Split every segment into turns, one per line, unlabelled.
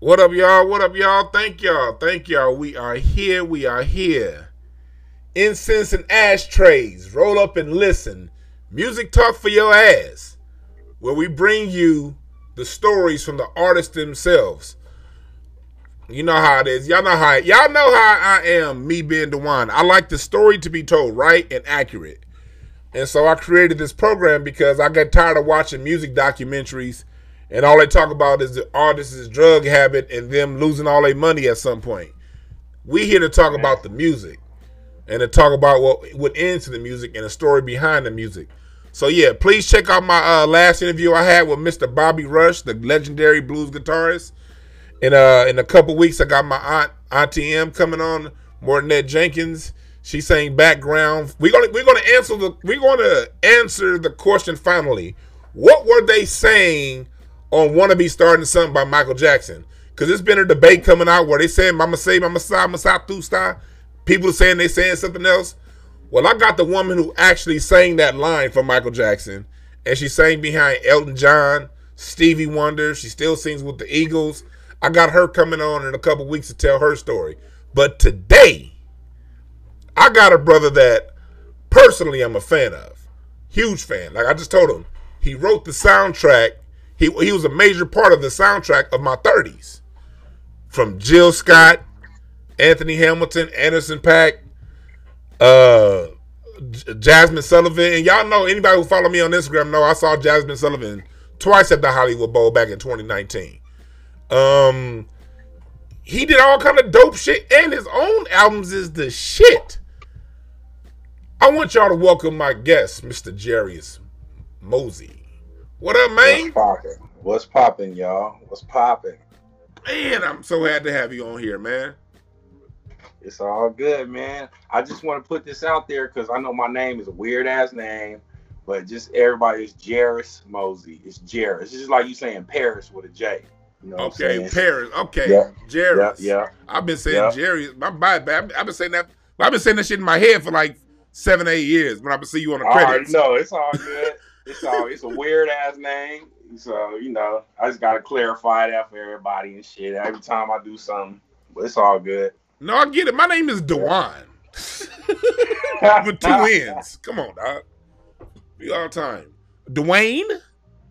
What up, y'all? What up, y'all? Thank y'all. Thank y'all. We are here. We are here. Incense and ashtrays. Roll up and listen. Music talk for your ass. Where we bring you the stories from the artists themselves. You know how it is. Y'all know how y'all know how I am, me being Dewan. I like the story to be told right and accurate. And so I created this program because I got tired of watching music documentaries and all they talk about is the artist's drug habit and them losing all their money at some point. We here to talk about the music and to talk about what went into the music and the story behind the music. So yeah, please check out my uh, last interview I had with Mr. Bobby Rush, the legendary blues guitarist. In uh in a couple weeks, I got my aunt Auntie M coming on, Mortonette Jenkins. She's saying background. We're gonna we're gonna answer the we're gonna answer the question finally. What were they saying on "Wanna Be Starting Something" by Michael Jackson. Because there's been a debate coming out where they saying "Mama say Mama sa Mama sa tu sta." People are saying they saying something else. Well, I got the woman who actually sang that line for Michael Jackson, and she sang behind Elton John, Stevie Wonder. She still sings with the Eagles. I got her coming on in a couple weeks to tell her story. But today, I got a brother that personally I'm a fan of. Huge fan. Like I just told him, he wrote the soundtrack he, he was a major part of the soundtrack of my 30s. From Jill Scott, Anthony Hamilton, Anderson .Paak, uh, Jazmine Sullivan. And y'all know, anybody who follow me on Instagram know I saw Jazmine Sullivan twice at the Hollywood Bowl back in 2019. Um, he did all kind of dope shit, and his own albums is the shit. I want y'all to welcome my guest, Mr. Jairus Mozee. What up, man?
What's poppin'? What's poppin', y'all? What's poppin'?
Man, I'm so glad to have you on here, man.
It's all good, man. I just want to put this out there because I know my name is a weird ass name, but just everybody is Jairus Mozee. It's Jairus. It's just like you saying Paris with a J.
You know okay, Paris. Okay, yeah. Yeah, yeah, I've been saying yeah. Jerry. My bad. I've been saying that. I've been saying that shit in my head for like seven, eight years. When I've been seeing you on the credits.
No, it's all good it's all it's a weird ass name. So, you know, I just gotta clarify that for everybody and shit. Every time I do something. But it's all good.
No, I get it. My name is Dewan. With two N's. Come on, dog. Be all time. Dwayne?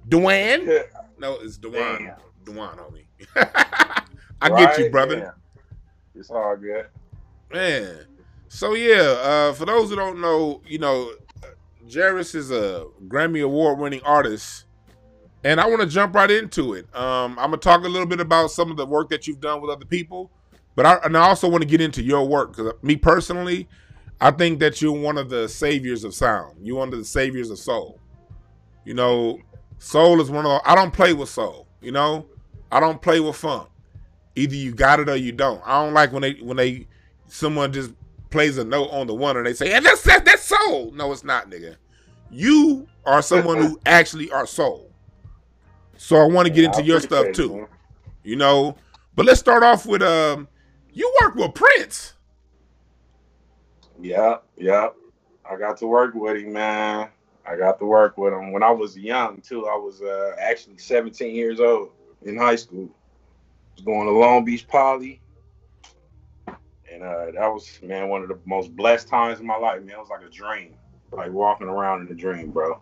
Dwayne? No, it's Dewan. Dewan, homie. I right? get you, brother. Yeah.
It's all good.
Man. So yeah, uh, for those who don't know, you know, Jairus is a Grammy Award winning artist, and I want to jump right into it. Um, I'm gonna talk a little bit about some of the work that you've done with other people, but I, and I also want to get into your work because me personally, I think that you're one of the saviors of sound. You're one of the saviors of soul. You know, soul is one of the, I don't play with soul. You know, I don't play with funk. Either you got it or you don't. I don't like when they when they someone just plays a note on the one and they say, "Yeah, that's that, that's soul." No, it's not, nigga. You are someone who actually are soul. So I want to get into your stuff too. You know, but let's start off with um, you work with Prince.
Yeah, yeah. I got to work with him, man. I got to work with him when I was young too. I was uh, actually 17 years old in high school. I was going to Long Beach Poly and uh, that was man one of the most blessed times in my life. Man, it was like a dream, like walking around in a dream, bro.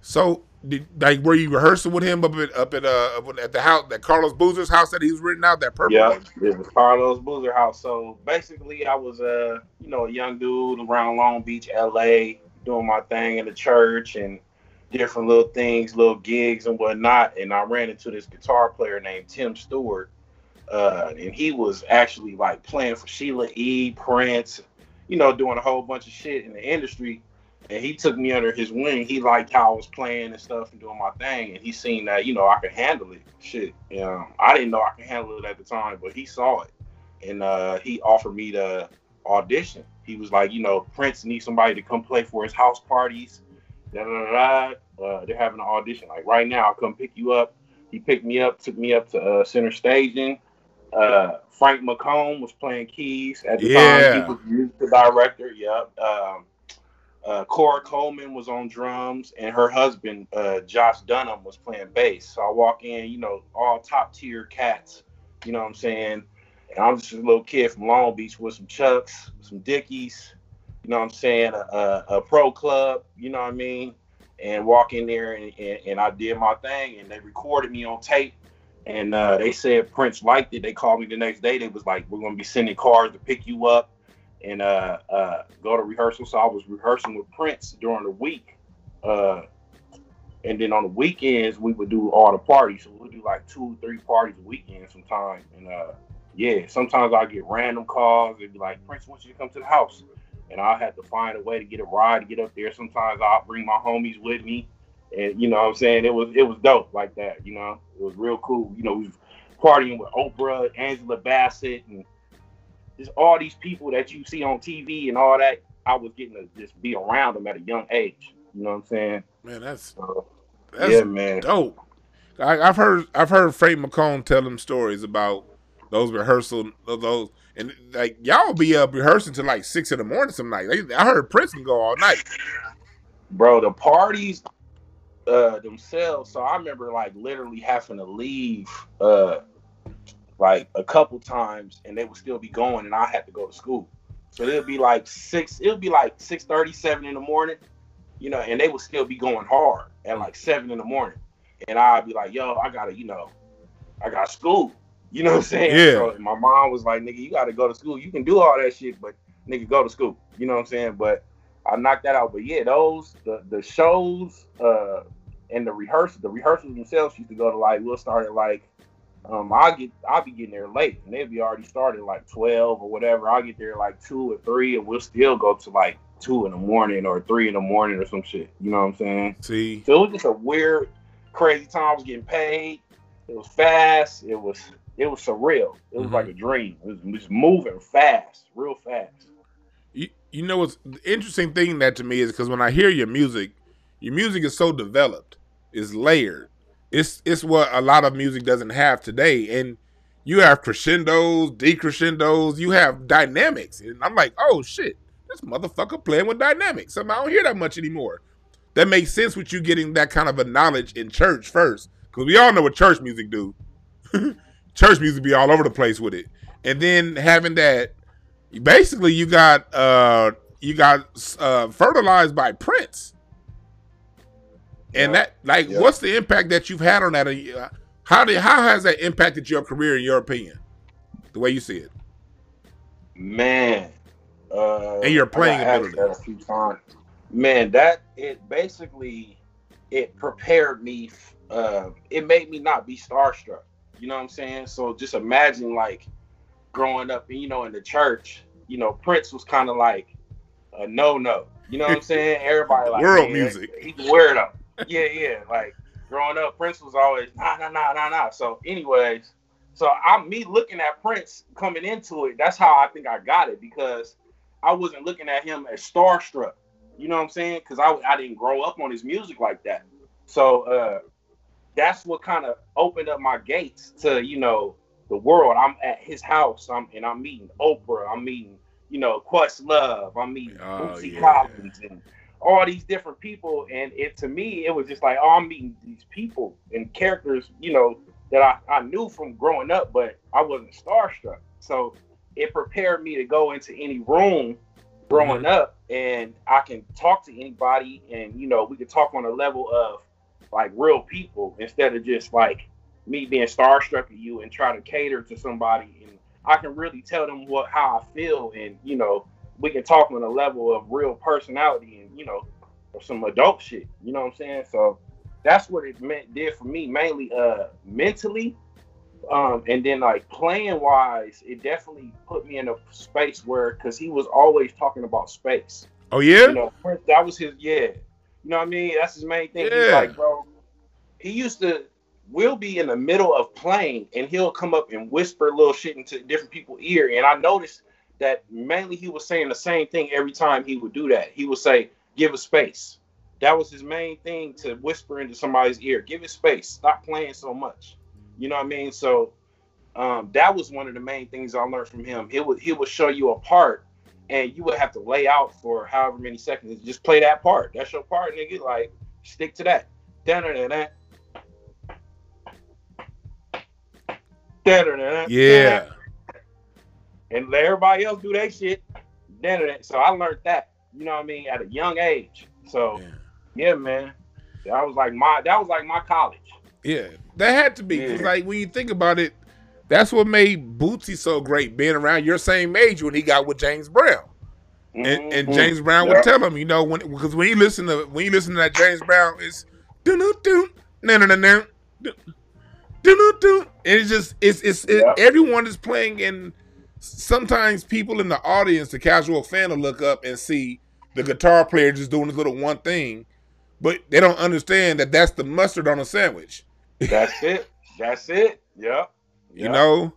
So, did, like, were you rehearsing with him up at up at uh at the house, that Carlos Boozer's house that he was written out, that purple?
Yeah, it was Carlos Boozer house. So basically, I was a uh, you know a young dude around Long Beach, L.A., doing my thing in the church and different little things, little gigs and whatnot. And I ran into this guitar player named Tim Stewart uh, and he was actually like playing for Sheila E. Prince, you know, doing a whole bunch of shit in the industry. And he took me under his wing. He liked how I was playing and stuff and doing my thing. And he seen that, you know, I could handle it. Shit. You know, I didn't know I could handle it at the time, but he saw it. And uh, he offered me to audition. He was like, you know, Prince needs somebody to come play for his house parties. Da, da, da, uh, they're having an audition. Like right now, I'll come pick you up. He picked me up, took me up to uh, center staging uh, Frank McComb was playing keys at the yeah. time. He was music director. Yep. Um, uh, Cora Coleman was on drums, and her husband uh, Josh Dunham was playing bass. So I walk in, you know, all top tier cats You know what I'm saying? And I'm just a little kid from Long Beach with some Chucks, some Dickies, you know what I'm saying, a, a, a pro club, you know what I mean? And walk in there and, and, and, I did my thing and they recorded me on tape. And uh, they said Prince liked it. They called me the next day. They was like, we're to be sending cars to pick you up and uh, uh, go to rehearsal. So I was rehearsing with Prince during the week. Uh, and then on the weekends, we would do all the parties. So we'd do like two, three parties a weekend sometimes. And uh, yeah, sometimes I get random calls. They'd be like, Prince wants you to come to the house. And I had to find a way to get a ride to get up there. Sometimes I'll bring my homies with me. And you know what I'm saying? It was it was dope like that, you know. It was real cool. You know, we was partying with Oprah, Angela Bassett, and just all these people that you see on TV and all that. I was getting to just be around them at a young age. You know what I'm saying?
Man, that's, that's
yeah, man.
dope. I, have heard I've heard Frank McComb tell them stories about those rehearsal those and like y'all be up rehearsing till like six in the morning some night. I heard Prince can go all night.
Bro, the parties uh themselves. So I remember like literally having to leave uh like a couple times and they would still be going and I had to go to school. So it'll be like six, it'll be like six thirty, seven in the morning, you know, and they would still be going hard at like seven in the morning. And I'd be like, yo, I gotta, you know, I got school. You know what I'm saying?
Yeah.
So my mom was like, nigga, you got to go to school. You can do all that shit, but nigga, go to school. You know what I'm saying? But I knocked that out. But yeah, those the the shows uh and the rehearsals, the rehearsals themselves used to go to like we'll start at like um I get I'll be getting there late and they'll be already started like twelve or whatever. I'll get there like two or three and we'll still go to like two in the morning or three in the morning or some shit. You know what I'm saying?
See.
So it was just a weird, crazy time. I was getting paid. It was fast. It was it was surreal. It was mm-hmm. like a dream. It was, it was moving fast, real fast.
You, you know what's the interesting thing that to me is because when I hear your music, your music is so developed, it's layered. It's it's what a lot of music doesn't have today, and you have crescendos, decrescendos, you have dynamics, and I'm like, oh shit, this motherfucker playing with dynamics. I don't hear that much anymore. That makes sense with you getting that kind of a knowledge in church first, because we all know what church music do. church music be all over the place with it. And then having that, basically you got uh you got uh fertilized by Prince. And that like yeah. what's the impact that you've had on that? How did how has that impacted your career in your opinion? The way you see it.
Man. Uh
and your playing ability.
a few times. Man, that it basically it prepared me uh it made me not be starstruck you know what I'm saying? So just imagine like growing up, you know, in the church, you know, Prince was kind of like a no no. You know what I'm saying? Everybody like
world music.
He's a weirdo. Yeah, yeah. Like growing up, Prince was always nah nah nah nah nah. So, anyways, so I'm me looking at Prince coming into it. That's how I think I got it because I wasn't looking at him as starstruck. You know what I'm saying? Because I I didn't grow up on his music like that. So uh that's what kind of opened up my gates to you know the world. I'm at his house. I'm and I'm meeting Oprah. I'm meeting you know Questlove. I'm meeting oh, yeah. Collins and all these different people. And it to me, it was just like, oh, I'm meeting these people and characters, you know, that I, I knew from growing up, but I wasn't starstruck. So it prepared me to go into any room growing mm-hmm. up and I can talk to anybody and you know, we could talk on a level of like real people instead of just like me being starstruck at you and try to cater to somebody and I can really tell them what how I feel and you know we can talk on a level of real personality and you know some adult shit you know what I'm saying so that's what it meant did for me mainly uh mentally um and then like playing wise it definitely put me in a space where because he was always talking about space
oh yeah
you know that was his yeah you know what I mean? That's his main thing. Yeah. He's like, bro, he used to we'll be in the middle of playing and he'll come up and whisper little shit into different people's ear. And I noticed that mainly he was saying the same thing every time he would do that. He would say, give a space. That was his main thing to whisper into somebody's ear. Give it space. Stop playing so much. You know what I mean? So um, that was one of the main things I learned from him. He would he would show you a part and you would have to lay out for however many seconds. Just play that part. That's your part, nigga. Like stick to that. Da da da
Yeah.
And let everybody else do their shit. So I learned that, you know what I mean, at a young age. So yeah, yeah man. That was like my that was like my college.
Yeah. That had to be. Yeah. like when you think about it, that's what made Bootsy so great, being around your same age when he got with James Brown. And, and mm-hmm. James Brown would tell him, you know, when because when you listen to when you listen to that James Brown, it's do do do no no no no do do do, and it's just it's it's it, everyone is playing, and sometimes people in the audience, the casual fan, will look up and see the guitar player just doing this little one thing, but they don't understand that that's the mustard on a sandwich.
That's it. That's it. Yeah.
You know.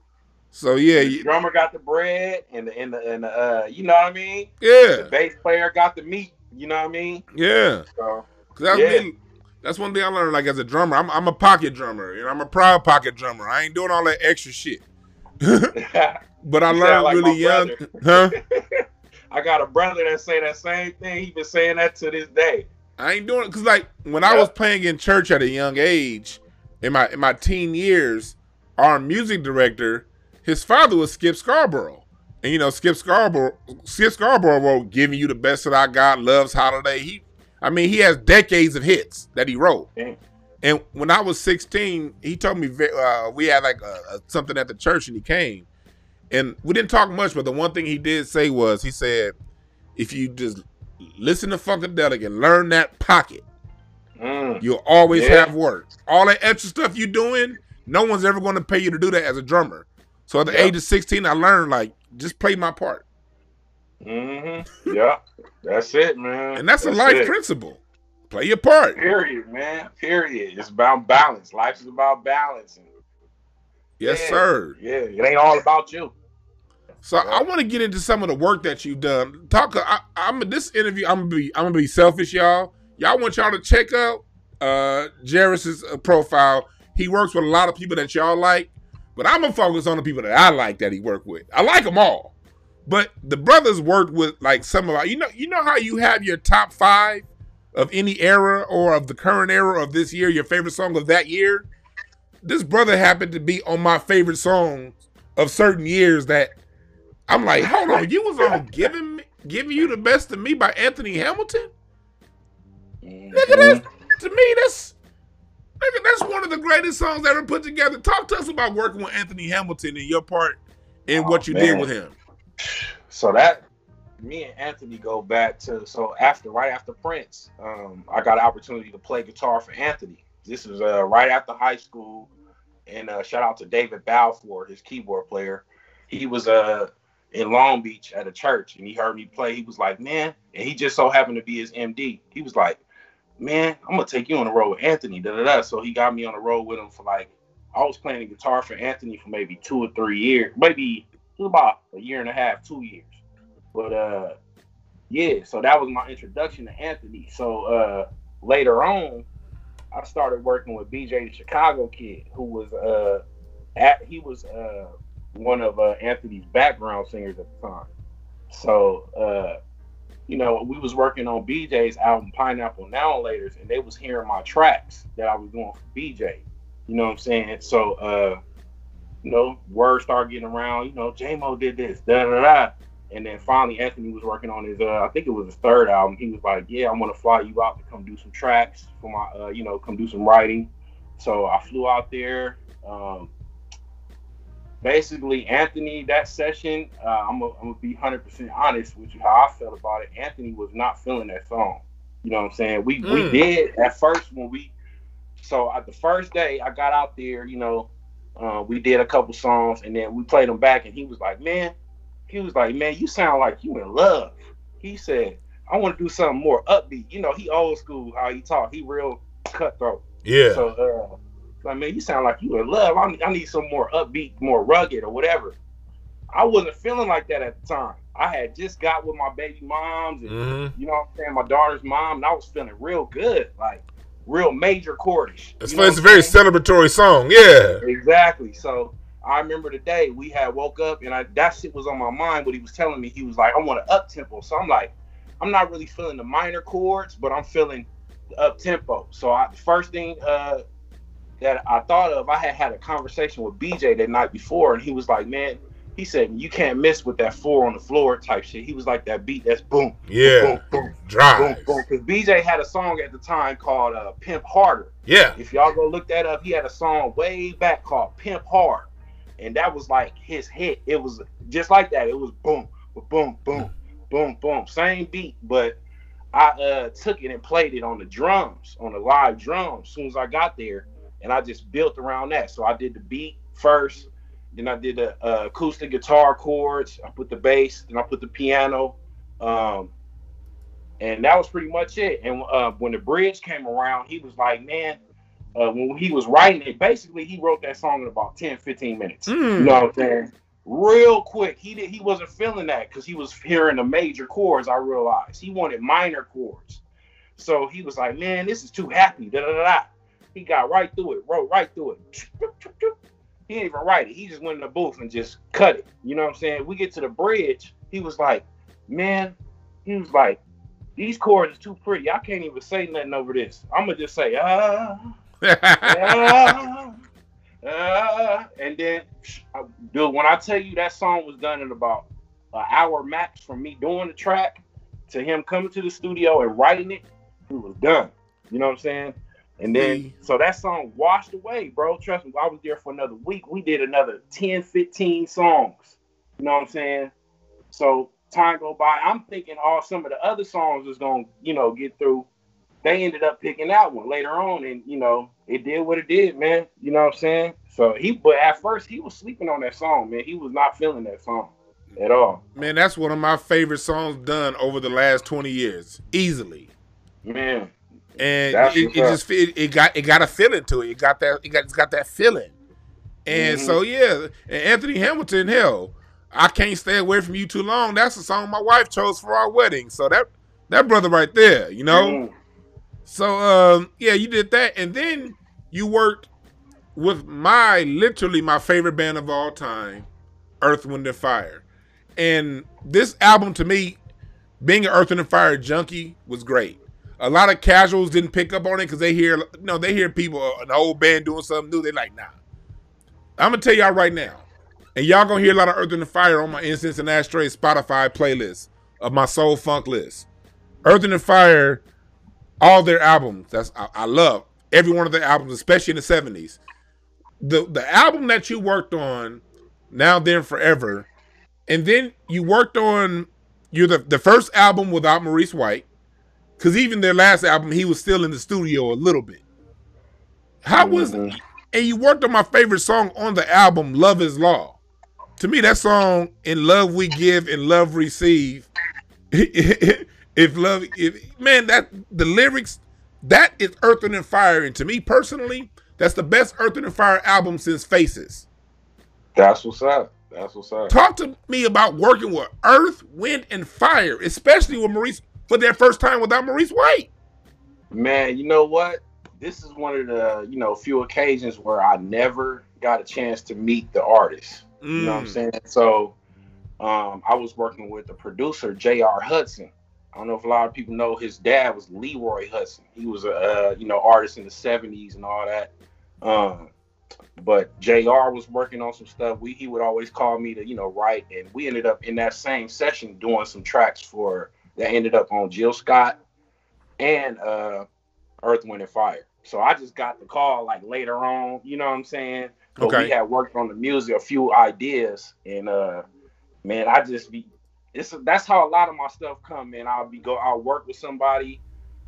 So yeah,
the drummer got the bread, and the and the and the, uh, you know what I mean.
Yeah.
The bass player got the meat. You know what I mean.
Yeah. So that's yeah. Me, that's one thing I learned. Like as a drummer, I'm I'm a pocket drummer. You know, I'm a proud pocket drummer. I ain't doing all that extra shit. but I learned like really young, huh?
I got a brother that say that same thing. He been saying that to this day.
I ain't doing it because like when. I was playing in church at a young age, in my in my teen years, our music director, his father was Skip Scarborough. And you know, Skip Scarborough Skip Scarborough wrote Giving You the Best That I Got, Love's Holiday. He I mean, he has decades of hits that he wrote. Damn. And when I was 16, he told me uh, we had like a, a, something at the church and he came. And we didn't talk much, but the one thing he did say was he said, if you just listen to Funkadelic and learn that pocket, mm. you'll always yeah. have work. All that extra stuff you're doing, no one's ever going to pay you to do that as a drummer. So at the age of 16, I learned like just play my part.
Mm-hmm. Yeah, that's it, man.
And that's, that's a life it. principle. Play your part.
Period, man. Period. It's about balance. Life is about balance.
Yes, yeah. sir.
Yeah, it ain't all about you.
So yeah. I want to get into some of the work that you've done. Talk. I, am this interview. I'm gonna be. I'm gonna be selfish, y'all. Y'all want y'all to check out uh Jairus's uh, profile. He works with a lot of people that y'all like, but I'm gonna focus on the people that I like that he worked with. I like them all, but the brothers worked with like some of our. You know. You know how you have your top five of any era or of the current era of this year, your favorite song of that year. This brother happened to be on my favorite song of certain years that I'm like, hold on, you was on giving me, giving you the best of me by Anthony Hamilton. Mm-hmm. Nigga, that's to me that's nigga, that's one of the greatest songs ever put together. Talk to us about working with Anthony Hamilton and your part in oh, what you man. did with him.
So that me and Anthony go back to so after right after Prince, um, I got an opportunity to play guitar for Anthony. This was uh, right after high school, and uh, shout out to David Balfour, his keyboard player. He was uh in Long Beach at a church and he heard me play. He was like, man, and he just so happened to be his MD. He was like, man, I'm gonna take you on the road with Anthony. Da, da, da. So he got me on the road with him for like, I was playing guitar for Anthony for maybe two or three years, maybe about a year and a half, two years. But uh, yeah, so that was my introduction to Anthony. So uh, later on, I started working with BJ the Chicago Kid, who was uh, at he was uh one of uh, Anthony's background singers at the time. So, uh, you know, we was working on BJ's album Pineapple Now and Laters, and they was hearing my tracks that I was doing for BJ. You know what I'm saying? So, uh, you know, word started getting around. You know, J-Mo did this, da da da. And then finally, Anthony was working on his, uh, I think it was his third album. He was like, "Yeah, I'm gonna fly you out to come do some tracks for my, uh, you know, come do some writing." So I flew out there. Um, basically Anthony that session, uh, I'm gonna be 100% honest with you how I felt about it. Anthony was not feeling that song. You know what I'm saying? We mm. we did at first when we so at the first day I got out there, you know, uh, we did a couple songs and then we played them back and he was like, man, he was like, man, you sound like you in love. He said, I want to do something more upbeat. You know, he old school how he talk. He real cutthroat.
Yeah.
So uh, like, man, you sound like you in love. I need, I need some more upbeat, more rugged, or whatever. I wasn't feeling like that at the time. I had just got with my baby moms, and mm-hmm. you know what I'm saying, my daughter's mom, and I was feeling real good, like real major chordish.
It's, it's a very celebratory song, yeah.
Exactly. So I remember the day we had woke up, and I that shit was on my mind. What he was telling me, he was like, "I want an up tempo." So I'm like, I'm not really feeling the minor chords, but I'm feeling the up tempo. So I, the first thing uh, that I thought of, I had had a conversation with BJ that night before, and he was like, "Man, he said you can't miss with that four on the floor type shit." He was like, "That beat, that's boom,
Yeah.
boom, boom,
Drive.
boom, boom." Because BJ had a song at the time called uh, "Pimp Harder."
Yeah.
If y'all go look that up, he had a song way back called "Pimp Hard," and that was like his hit. It was just like that. It was boom, boom, boom, boom, boom, same beat, but I uh, took it and played it on the drums, on the live drums. As soon as I got there, and I just built around that. So I did the beat first, then I did the uh, acoustic guitar chords. I put the bass, then I put the piano, um, and that was pretty much it. And uh, when the bridge came around, he was like, "Man." Uh, when he was writing it, basically he wrote that song in about 10, 15 minutes. You
Mm.
know what I'm saying? Real quick. He did he wasn't feeling that because he was hearing the major chords, I realized. He wanted minor chords. So he was like, Man, this is too happy. Da, da, da, da. He got right through it, wrote right through it. He didn't even write it. He just went in the booth and just cut it. You know what I'm saying? We get to the bridge. He was like, Man, he was like, these chords are too pretty. I can't even say nothing over this. I'm gonna just say, ah, ah, ah, and then, dude, when I tell you that song was done in about an hour max from me doing the track to him coming to the studio and writing it, it was done. You know what I'm saying? And then, so that song washed away, bro. Trust me, I was there for another week. We did another 10, 15 songs. You know what I'm saying? So time go by. I'm thinking all some of the other songs was gonna, you know, get through. They ended up picking that one later on, and you know, it did what it did, man. You know what I'm saying? So he, but at first he was sleeping on that song, man. He was not feeling that song at all,
Man, that's one of my favorite songs done over the last 20 years. Easily.
man.
And
That's
it, it just it, it got it got a feeling to it. It got that it got it's got that feeling. And
Mhm.
so yeah, and Anthony Hamilton, hell, I can't stay away from you too long. That's the song my wife chose for our wedding. So that that brother right there, you know.
Mm.
So um yeah, you did that, and then you worked with my literally my favorite band of all time, Earth, Wind and Fire. And this album to me, being an Earth, Wind and Fire junkie, was great. A lot of casuals didn't pick up on it because they hear you know, they hear people uh, an old band doing something new. They're like, nah. I'm gonna tell y'all right now, and y'all gonna hear a lot of Earth, and Fire on my Incense and Ashtray Spotify playlist of my soul funk list. Earth, and Fire all their albums. That's I, I love every one of their albums, especially in the seventies. The the album that you worked on, now then forever, and then you worked on you're the the first album without Maurice White, because even their last album he was still in the studio a little bit. How was
Mhm.
and you worked on my favorite song on the album, Love Is Law. To me, that song, In Love We Give, In Love Receive, if love, if man, that the lyrics, that is Earth and Fire, and to me personally, that's the best Earth and Fire album since Faces.
That's what's up. That's what's up.
Talk to me about working with Earth, Wind, and Fire, especially with Maurice for their first time without Maurice White.
Man, you know what? This is one of the you know few occasions where I never got a chance to meet the artist. You know what I'm
Mm.
saying? So um, I was working with the producer J.R. Hutson. I don't know if a lot of people know his dad was Leroy Hutson. He was a uh, you know artist in the '70s and all that. Um, but J.R. was working on some stuff. We he would always call me to you know write, and we ended up in that same session doing some tracks for that ended up on Jill Scott and uh, Earth, Wind, and Fire. So I just got the call like later on. You know what I'm saying? But
Okay.
we had worked on the music, a few ideas, and uh, man, I just be it's that's how a lot of my stuff come, man. I'll be go I'll work with somebody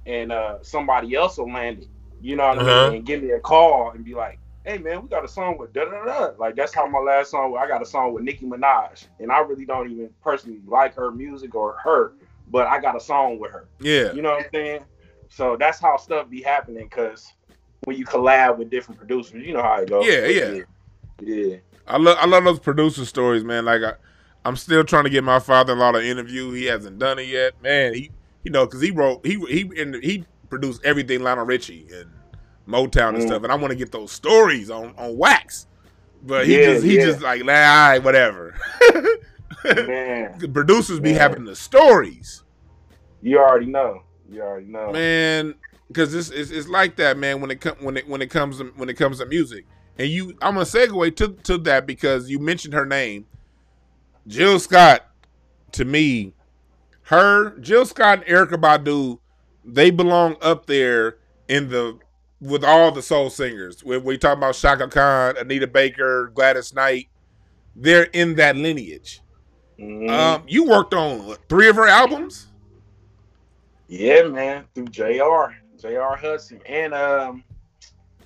and uh somebody else will land it. You know what I
Uh-huh.
mean? And give me a call and be like, hey man, we got a song with da da da. Like that's how my last song I got a song with Nicki Minaj. And I really don't even personally like her music or her, but I got a song with her.
Yeah,
You know what I'm saying? So that's how stuff be happening because when you collab with different producers, you know how it goes.
Yeah, yeah.
yeah.
I love I love those producer stories, man. Like I, I'm still trying to get my father-in-law to interview. He hasn't done it yet, man. He, you know, because he wrote he he and he produced everything Lionel Richie and Motown and
Mm.
stuff, and I want to get those stories on on wax. But he
Yeah,
just he
yeah.
just like, nah, right, whatever.
Man,
The producers be
Man.
having the stories,
you already know. You already know.
man. because this is it's like that, man. When it when it when it comes to, when it comes to music, and you, I'm gonna segue to to that because you mentioned her name, Jill Scott. To me, her Jill Scott and Erykah Badu, they belong up there in the with all the soul singers. When we talk about Chaka Khan, Anita Baker, Gladys Knight, they're in that lineage. Mm-hmm. Um, you worked on what, three of her albums.
Yeah, man, through J.R. J.R. Hutson and um,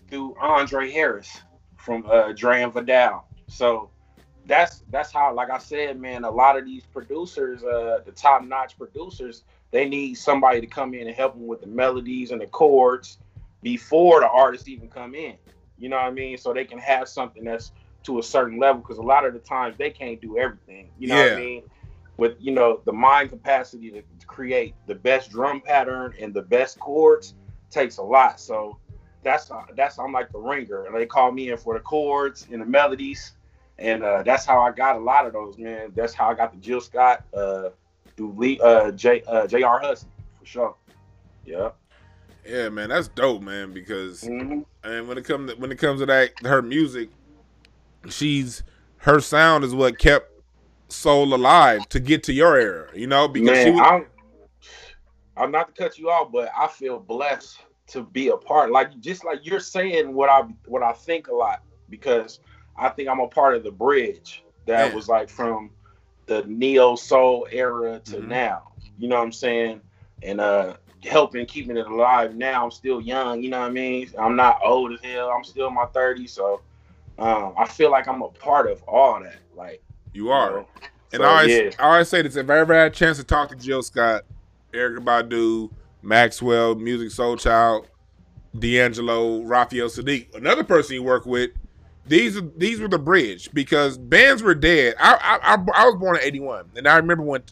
through Andre Harris from uh, Dre and Vidal. So that's that's how, like I said, man, a lot of these producers, uh, the top notch producers, they need somebody to come in and help them with the melodies and the chords before the artists even come in. You know what I mean? So they can have something that's to a certain level because a lot of the times they can't do everything. You know yeah. what I mean? With you know the mind capacity to, create the best drum pattern and the best chords takes a lot. So that's that's I'm like the ringer, and they call me in for the chords and the melodies, and uh, that's how I got a lot of those, man. That's how I got the Jill Scott uh, Lee, uh, J uh, J.R. Hutson for sure. Yeah.
Yeah, man, that's dope, man. Because mm-hmm. and when it comes when it comes to that her music, she's her sound is what kept soul alive to get to your era. You know, because man, she was.
I'm, I'm not to cut you off, but I feel blessed to be a part. Like just like you're saying what I what I think a lot because I think I'm a part of the bridge that was like from the neo soul era to mm-hmm. now. You know what I'm saying? And uh helping keeping it alive now. I'm still young, you know what I mean? I'm not old as hell. I'm still in my 30s, so um, I feel like I'm a part of all that. Like
you are. You know? And so, I always yeah. I always say this if I ever had a chance to talk to Jill Scott, Erykah Badu, Maxwell, Musiq Soulchild, D'Angelo, Raphael Saadiq, another person you work with. These these were the bridge because bands were dead. I I, I was born in '81, and I remember when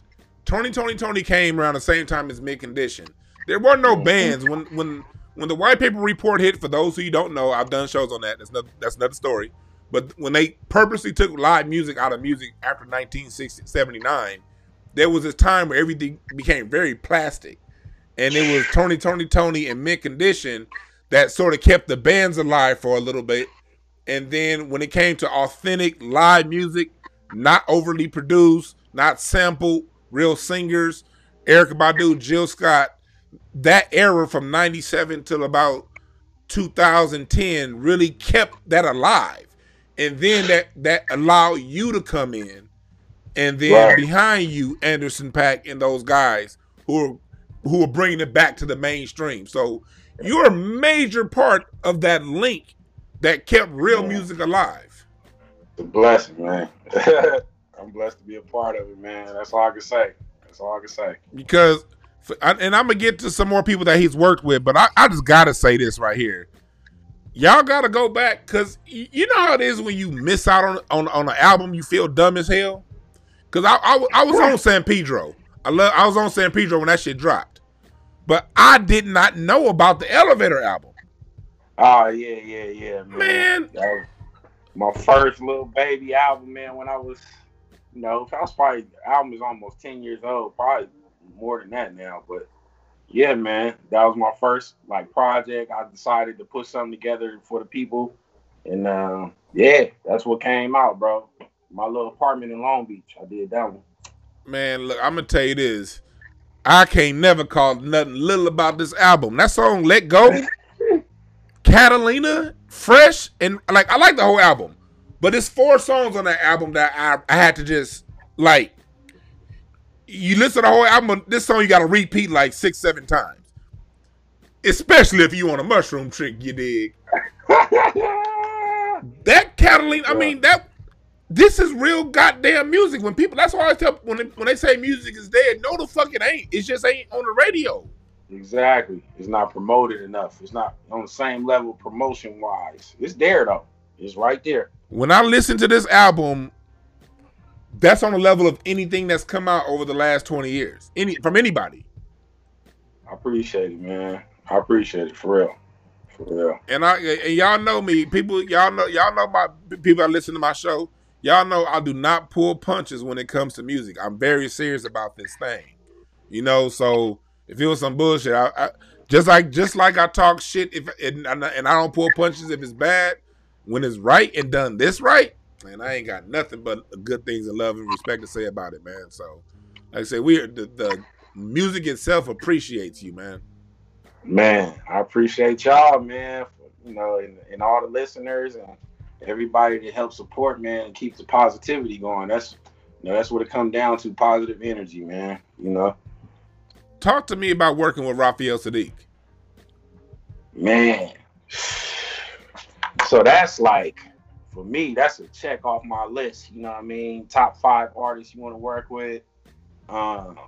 Tony Tony Tony came around the same time as Mint Condition. There were no mm-hmm. bands when when when the white paper report hit. For those who you don't know, I've done shows on that. That's not, that's another story. But when they purposely took live music out of music after 1979, there was this time where everything became very plastic, and it was Tony, Tony, Tony, and Mint Condition that sort of kept the bands alive for a little bit. And then when it came to authentic live music, not overly produced, not sampled, real singers, Erykah Badu, Jill Scott, that era from 97 till about 2010 really kept that alive. And then that that allowed you to come in. And then right. behind you anderson .Paak and those guys who are who are bringing it back to the mainstream. So you're a major part of that link that kept real yeah. music alive.
It's a blessing man. I'm blessed to be a part of it man. That's all i can say. That's all i can say.
Because and I'm gonna get to some more people that he's worked with, but I, I just gotta say this right here. Y'all gotta go back because you know how it is when you miss out on on, on an album, you feel dumb as hell. Cause I, I, I was on San Pedro. I love I was on San Pedro when that shit dropped, but I did not know about the Elevator album.
Oh yeah, yeah, yeah, man. man. my first little baby album, man. When I was, you know, I was probably album is almost ten years old, probably more than that now. But yeah, man, that was my first like project. I decided to put something together for the people, and uh, yeah, that's what came out, bro. My little apartment in Long Beach. I did that one.
Man, look, I'm gonna tell you this. I can't never call nothing little about this album. That song, "Let Go," Catalina, Fresh, and like I like the whole album, but it's four songs on that album that I, I had to just like you listen to the whole album, this song you got to repeat like six, seven times. Especially if you on a mushroom trick, you dig. that Catalina, I mean that. This is real goddamn music. When people, that's why I tell when they, when they say music is dead, no, the fuck it ain't. It just ain't on the radio.
Exactly. It's not promoted enough. It's not on the same level promotion wise. It's there though. It's right there.
When I listen to this album, that's on the level of anything that's come out over the last 20 years. Any from anybody.
I appreciate it, man. I appreciate it for real. For real.
And I and y'all know me. People y'all know y'all know my people that listen to my show. Y'all know I do not pull punches when it comes to music. I'm very serious about this thing. You know, so if it was some bullshit, I, I Just like just like I talk shit if and, and I don't pull punches if it's bad. When it's right and done this right, man, I ain't got nothing but good things and love and respect to say about it, man. So, like I say, we are the, the music itself appreciates you, man.
Man, I appreciate y'all, man. For, you know, and, and all the listeners and everybody that helps support, man, and keep the positivity going. That's you know, that's what it comes down to, positive energy, man. You know.
Talk to me about working with Raphael Saadiq.
Man. So that's like for me, that's a check off my list. You know what I mean? Top five artists you want to work with. Um,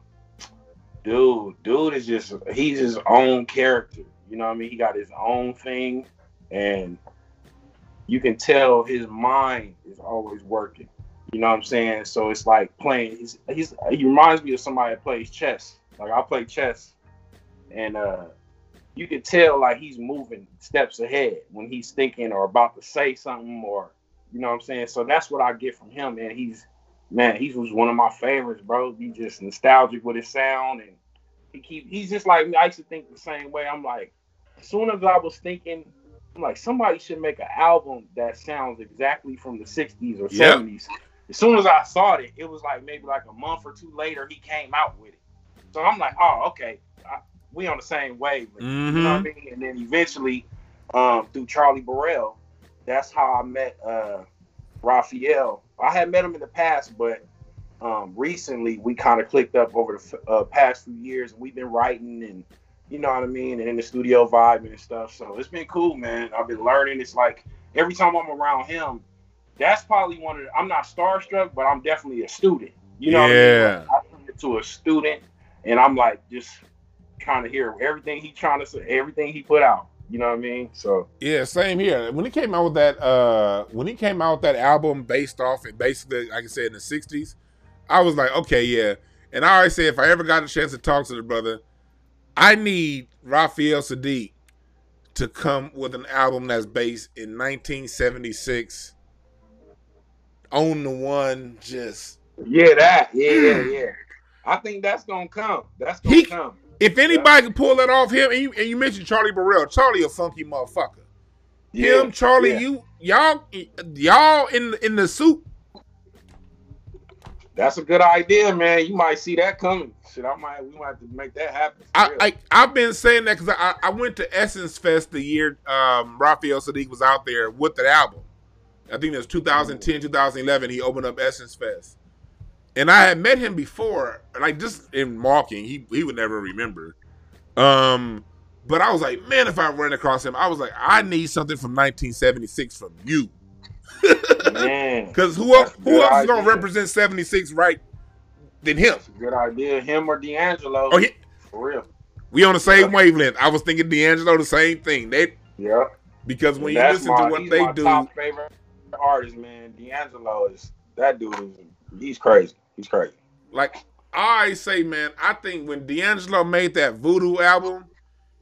dude, dude is just he's his own character. You know what I mean? He got his own thing, and you can tell his mind is always working. You know what I'm saying? So it's like playing. He's, he's he reminds me of somebody that plays chess. Like I play chess, and uh, you can tell like he's moving steps ahead when he's thinking or about to say something, or you know what I'm saying. So that's what I get from him, man. He's man, he was one of my favorites, bro. He just nostalgic with his sound, and he keep. He's just like me. I used to think the same way. I'm like, as soon as I was thinking I'm like, somebody should make an album that sounds exactly from the 60s or yep. 70s. As soon as I saw it, it was like maybe like a month or two later, he came out with it. So I'm like, oh, okay, I, we on the same wave. Mm-hmm. You know what I mm-hmm. mean? And then eventually, um, through Charlie Bereal, that's how I met uh, Raphael. I had met him in the past, but um, recently we kind of clicked up over the uh, past few years. We've been writing and you know what I mean, and in the studio vibing and stuff. So it's been cool, man. I've been learning. It's like every time I'm around him, that's probably one of the, I'm not starstruck, but I'm definitely a student. You know, yeah. I, mean? I turn to a student, and I'm like just trying to hear everything he trying to say, everything he put out. You know what I mean? So
yeah, same here. When he came out with that, uh when he came out with that album based off it, basically, like I said, in the '60s, I was like, okay, yeah. And I always say, if I ever got a chance to talk to the brother, I need Raphael Saadiq to come with an album that's based in 1976 on the one just
yeah that yeah yeah yeah i think that's gonna come that's gonna he, come
if anybody yeah. can pull that off him and you, and you mentioned charlie Bereal charlie a funky motherfucker yeah, him charlie yeah. you y'all y'all in in the soup.
that's a good idea man you might see that coming shit, I might we might have to make that happen.
I, I have been saying that because I, I went to Essence Fest the year um, Raphael Saadiq was out there with the album. I think it was 2010, 2011. He opened up Essence Fest, and I had met him before, like just in walking. He he would never remember. Um, but I was like, man, if I ran across him, I was like, I need something from 1976 from you. Because who else? Who else is gonna represent 76 right than him.
good idea. Him or D'Angelo. Oh, he, for real.
We on the same yeah. wavelength. I was thinking D'Angelo the same thing. They
yeah.
Because when you listen my, to what they do,
top favorite artist, man, D'Angelo is that dude is he's crazy. He's crazy.
Like I say, man, I think when D'Angelo made that Voodoo album,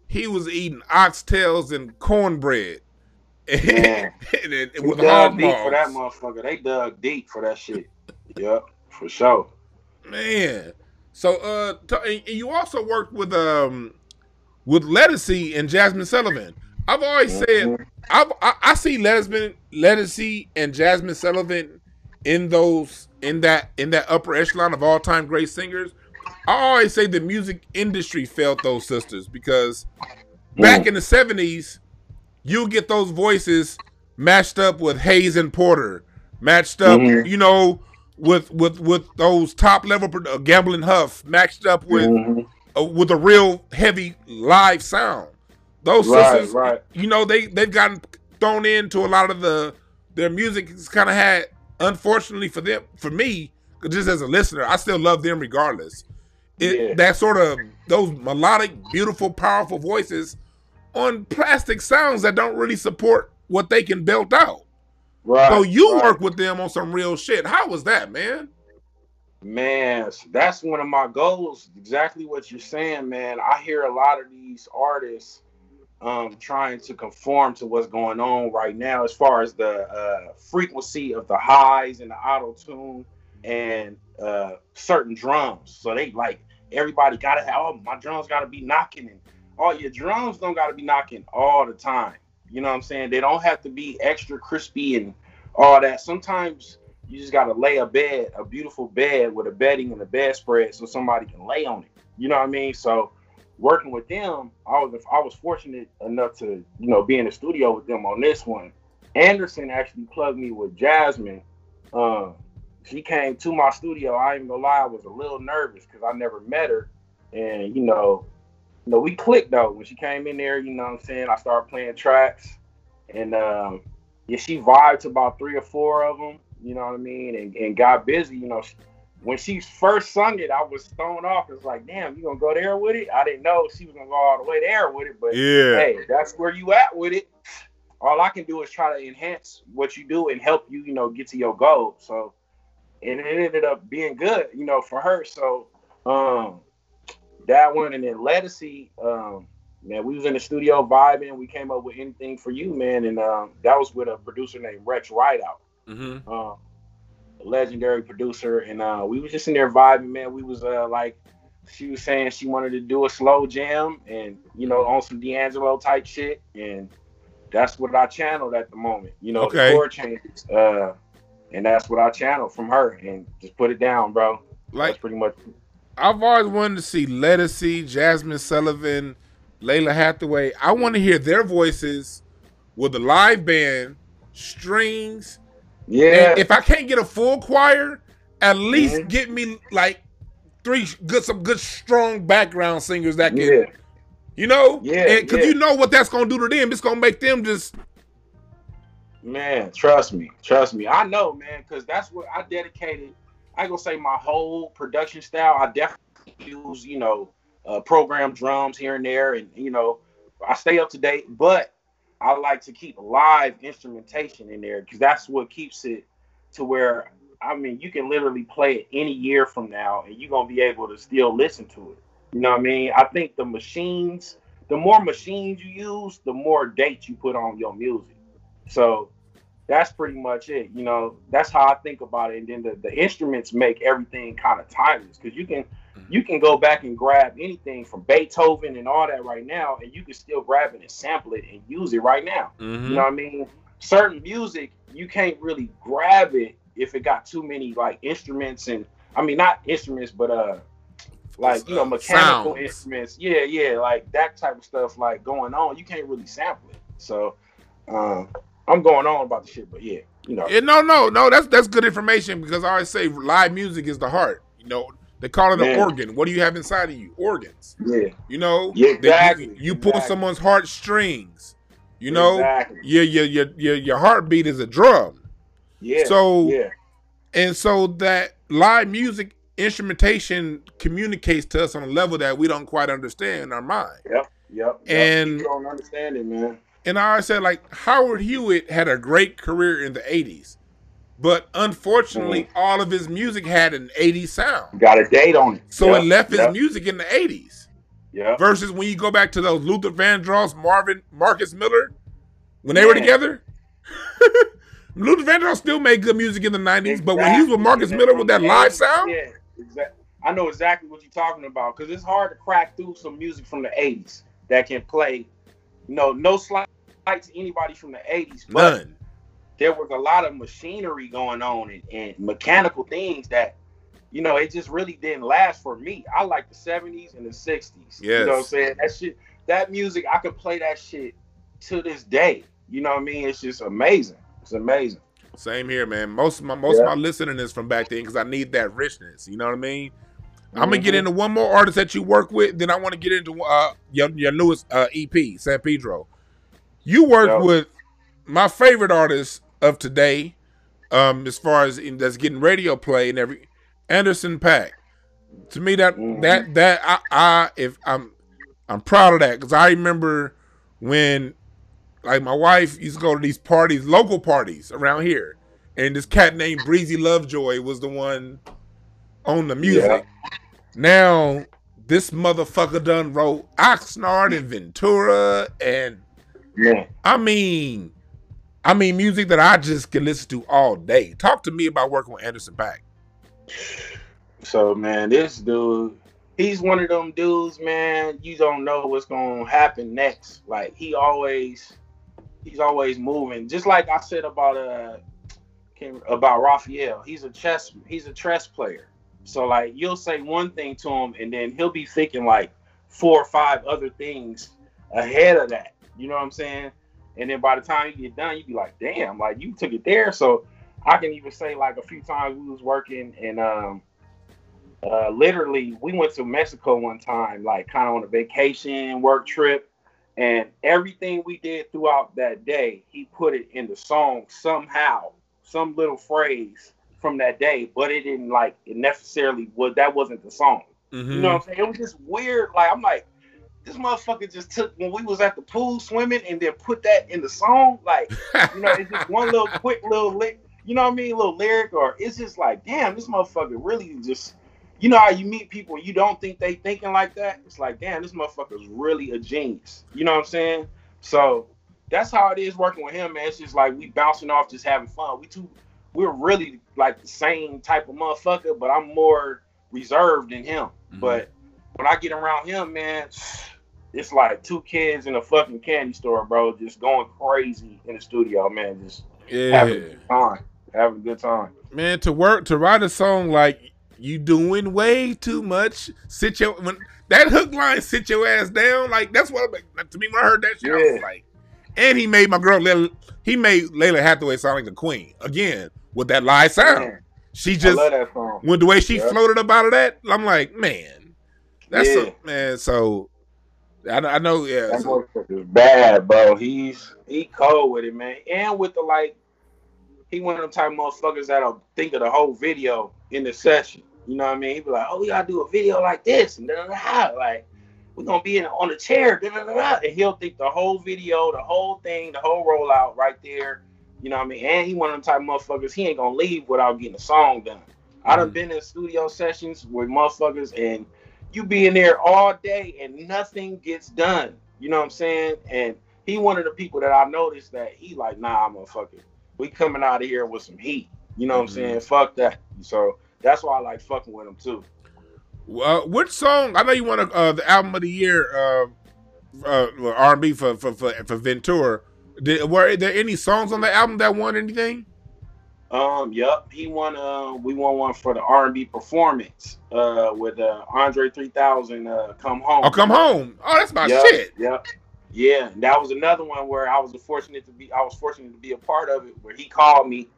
he was eating oxtails and cornbread.
And, and, and with dug deep for that motherfucker. They dug deep for that shit. yep, for sure.
Man. So uh t- and you also worked with um with Ledisi and Jazmine Sullivan. I've always said mm-hmm. I've, I, I see Ledisi, Ledisi and Jazmine Sullivan in those in that in that upper echelon of all time great singers. I always say the music industry failed those sisters because back mm. in the seventies, you get those voices matched up with Hayes and Porter, matched up, mm-hmm. you know, with with with those top level uh, Gamble and Huff matched up with mm-hmm. uh, with a real heavy live sound. Those right, sisters, right. you know, they they've gotten thrown into a lot of the their music. Has kind of had, unfortunately for them, for me, just as a listener, I still love them regardless. It yeah. that sort of those melodic, beautiful, powerful voices on plastic sounds that don't really support what they can belt out. Right. So you right. work with them on some real shit. How was that, man?
Man, that's one of my goals. Exactly what you're saying, man. I hear a lot of these artists um, trying to conform to what's going on right now, as far as the uh, frequency of the highs and the auto tune and uh, certain drums. So they like everybody got to have. Oh, my drums got to be knocking, and all your drums don't got to be knocking all the time. You know what I'm saying? They don't have to be extra crispy and all that. Sometimes you just got to lay a bed, a beautiful bed with a bedding and a bedspread so somebody can lay on it. You know what I mean? So working with them, I was I was fortunate enough to you know be in the studio with them on this one. Anderson actually plugged me with Jazmine. Um, she came to my studio. I ain't gonna lie, I was a little nervous because I never met her, and you know, you know, we clicked though when she came in there. You know what I'm saying? I started playing tracks, and um, yeah, she vibed to about three or four of them. You know what I mean? And, and got busy. You know, when she first sung it, I was thrown off. It's like, damn, you gonna go there with it? I didn't know she was gonna go all the way there with it, but
Yeah.
hey, that's where you at with it. All I can do is try to enhance what you do and help you, you know, get to your goal. So, and it ended up being good, you know, for her. So, um, that one and then Legacy, um, man, we was in the studio vibing. We came up with anything for you, man, and um, that was with a producer named Rex Rideout
Mm-hmm.
um, a legendary producer, and uh, we was just in there vibing, man. We was uh, like, she was saying she wanted to do a slow jam, and you know, on some D'Angelo type shit, and that's what I channeled at the moment. You know,
Okay.
the chord changes, uh, and that's what I channeled from her, and just put it down, bro. that's
Like
pretty much.
I've always wanted to see Ledisi, Jazmine Sullivan, Lalah Hathaway. I want to hear their voices with a live band, strings.
Yeah,
And if I can't get a full choir, at least
Mhm.
get me like three good, some good, strong background singers that can,
yeah,
you know,
Yeah,
because
yeah.
you know what that's gonna do to them. It's gonna make them just
Man, trust me, trust me. I know, man, because that's what I dedicated. I gonna say my whole production style. I definitely use, you know, uh, program drums here and there, and you know, I stay up to date. But I like to keep live instrumentation in there because that's what keeps it to where I mean, you can literally play it any year from now, and you're gonna be able to still listen to it. You know what I mean? I think the machines, the more machines you use, the more dates you put on your music. So that's pretty much it. You know, that's how I think about it. And then the, the instruments make everything kind of timeless because you can you can go back and grab anything from Beethoven and all that right now, and you can still grab it and sample it and use it right now.
Mhm.
You know what I mean? Certain music you can't really grab it if it got too many like instruments and I mean not instruments but uh like you know
Uh,
mechanical
sounds.
instruments. Yeah, yeah, like that type of stuff like going on. You can't really sample it. So um I'm going on about the shit, but yeah, you know.
Yeah, no, no, no. That's that's good information because I always say live music is the heart. You know, they call it an organ. What do you have inside of you? Organs.
Yeah.
You know,
Yeah,
That you-
exactly,
You, pull
exactly.
someone's heartstrings. You know,
Exactly.
your your your your your heartbeat is a drum.
Yeah.
So
yeah.
and so that live music instrumentation communicates to us on a level that we don't quite understand in our mind.
Yep. Yep.
And-
you don't understand it, man.
And I said like Howard Hewitt had a great career in the '80s, but unfortunately,
Mm-hmm.
all of his music had an '80s sound.
Got a date on it.
So
Yep,
it left his
yep,
music in the '80s.
Yep.
Versus when you go back to those Luther Vandross, Marvin, Marcus Miller, when they were together. Luther Vandross still made good music in the '90s, but when he was with Marcus
And
Miller with that live sound,
Yeah, exactly. I know exactly what you're talking about because it's hard to crack through some music from the 80s that can play. You know, no slight to anybody from the 80s, but
none.
There was a lot of machinery going on and, and mechanical things that, you know, it just really didn't last for me. I like the 70s and the 60s. You know what I'm saying? That shit, that music, I could play that shit to this day. You know what I mean? It's just amazing. It's amazing.
Same here, man. Most of my most
Yeah.
of my listening is from back then because I need that richness. You know what I mean? I'm gonna get
Mhm.
into one more artist that you work with, then I want to get into uh, your your newest uh, EP, San Pedro. You work
Yo.
with my favorite artist of today, um, as far as in, that's getting radio play and every Anderson Paak. To me, that
Mhm.
that that I, I if I'm I'm proud of that because I remember when like my wife used to go to these parties, local parties around here, and this cat named Breezy Lovejoy was the one on the music. Now this motherfucker done wrote Oxnard and Ventura, and
Yeah.
I mean, I mean music that I just can listen to all day. Talk to me about working with Anderson Paak.
So man, this dude, he's one of them dudes, man. You don't know what's gonna happen next. Like he always, he's always moving. Just like I said about uh, about Raphael. He's a chess, he's a chess player. So like you'll say one thing to him, and then he'll be thinking like four or five other things ahead of that. You know what I'm saying? And then by the time you get done, you'd be like, damn, like you took it there. So I can even say like a few times we was working and um uh, literally we went to Mexico one time, like kind of on a vacation work trip, and everything we did throughout that day, he put it in the song somehow, some little phrase from that day, but it didn't like it necessarily was that wasn't the song. Mm-hmm. You know what I'm saying? It was just weird. Like I'm like, this motherfucker just took when we was at the pool swimming and then put that in the song. Like, you know, it's just one little quick little lick, you know what I mean, little lyric, or it's just like, damn, this motherfucker really just you know how you meet people you don't think they thinking like that? It's like, damn, this motherfucker's really a genius. You know what I'm saying? So that's how it is working with him, man. It's just like we bouncing off, just having fun. We two, we're really like the same type of motherfucker, but I'm more reserved than him. Mm-hmm. But when I get around him, man, it's like two kids in a fucking candy store, bro, just going crazy in the studio, man. Just yeah. having a good time, having a good time.
Man, to work to write a song like you doing way too much. Sit your when that hook line sit your ass down. Like that's what like, to me when I heard that shit, yeah. I was like, and he made my girl he made Lalah Hathaway sound like the queen again with that live sound. Man, she just when the way she yep. floated about that, I'm like, man, that's yeah. a, man. So I, I know, yeah.
That so. is bad, bro. He's he cold with it, man, and with the like. He one of them type of motherfuckers that'll think of the whole video in the session. You know what I mean? He'd be like, "Oh, we gotta do a video like this," and da da Like, we're gonna be in on the chair, da da da. And he'll think the whole video, the whole thing, the whole rollout right there. You know what I mean? And he one of them type of motherfuckers. He ain't gonna leave without getting a song done. Mm-hmm. I done mm. been in studio sessions with motherfuckers, and you be in there all day and nothing gets done. You know what I'm saying? And he one of the people that I noticed that he like, nah, motherfucker, we coming out of here with some heat. You know what mm-hmm. I'm saying? Fuck that. So that's why I like fucking with him too.
Uh, which song? I know you want uh, the album of the year, uh, uh, R&B for for for, for Ventura. Did, were there any songs on the album that won anything?
Um, yep, he won. Uh, we won one for the R and B performance. Uh, with uh Andre three thousand. Uh, come home.
Oh, come home. Oh, that's my
yep,
shit.
Yep. Yeah, that was another one where I was fortunate to be. I was fortunate to be a part of it. Where he called me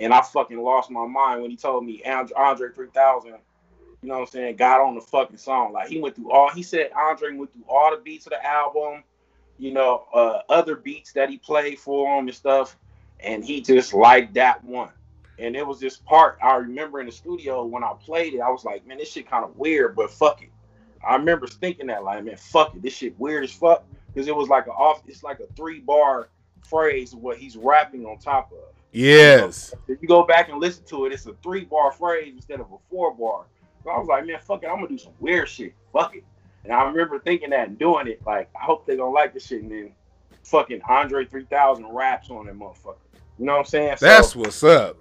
and I fucking lost my mind when he told me Andre 3000, you know what I'm saying, got on the fucking song. Like he went through all, he said Andre went through all the beats of the album, you know, uh, other beats that he played for him and stuff. And he just liked that one. And it was this part I remember in the studio when I played it, I was like, man, this shit kind of weird, but fuck it. I remember thinking that, like, man, fuck it, this shit weird as fuck. Because it was like a off, it's like a three bar phrase of what he's rapping on top of.
Yes.
If you go back and listen to it, it's a three bar phrase instead of a four bar. So I was like, man, fuck it, I'm gonna do some weird shit. Fuck it. And I remember thinking that and doing it. Like, I hope they gonna like this shit. And then fucking Andre 3000 raps on that motherfucker. You know what I'm saying?
So, that's what's up.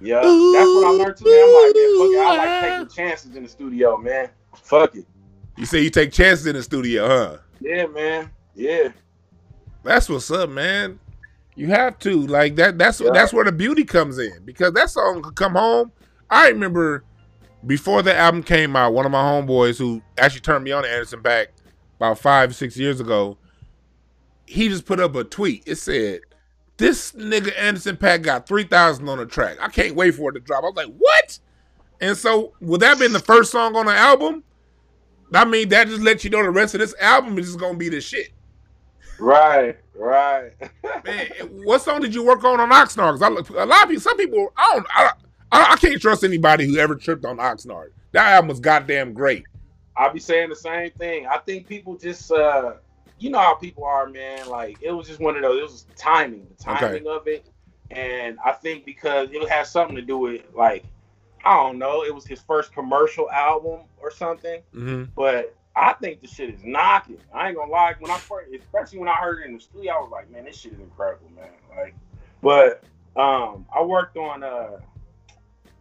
Yeah, that's what I learned too, man. I'm like, man, fuck it. I like taking chances in the studio, man. Fuck it.
You say you take chances in the studio, huh?
Yeah, man. Yeah.
That's what's up, man. You have to like that. That's yeah. that's where the beauty comes in because that song could come home. I remember before the album came out, one of my homeboys who actually turned me on to Anderson back about five six years ago, he just put up a tweet. It said, "This nigga Anderson .Paak got three thousand on the track. I can't wait for it to drop." I was like, "What?" And so, with that being the first song on the album, I mean that just lets you know the rest of this album is just gonna be the shit.
Right, right.
Man, what song did you work on on Oxnard? Because a lot of people, some people, I don't, I, I, I, can't trust anybody who ever tripped on Oxnard. That album was goddamn great.
I'll be saying the same thing. I think people just, uh, you know how people are, man. Like it was just one of those. It was timing, the timing okay. of it, and I think because it has something to do with like, I don't know, it was his first commercial album or something. Mm-hmm. But I think the shit is knocking. I ain't gonna lie. When I first, especially when I heard it in the studio, I was like, man, this shit is incredible, man. Like, but um, I worked on uh